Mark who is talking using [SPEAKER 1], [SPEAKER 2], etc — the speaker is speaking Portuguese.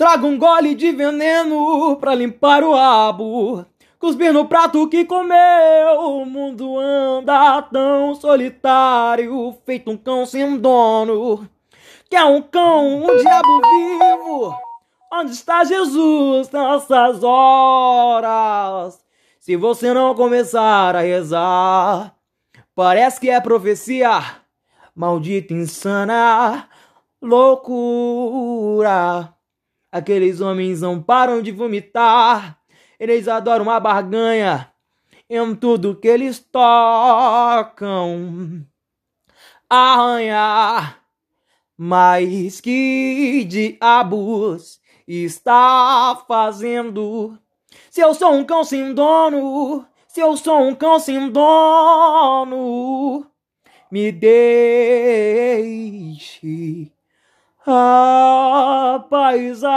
[SPEAKER 1] Traga um gole de veneno pra limpar o rabo. Cuspir no prato que comeu. O mundo anda tão solitário, feito um cão sem dono. Que é um cão, um diabo vivo. Onde está Jesus nessas horas? Se você não começar a rezar, parece que é profecia. Maldita insana loucura. Aqueles homens não param de vomitar. Eles adoram uma barganha em tudo que eles tocam. Arranhar. Mas que diabos está fazendo? Se eu sou um cão sem dono, se eu sou um cão sem dono, me deixe a paisagem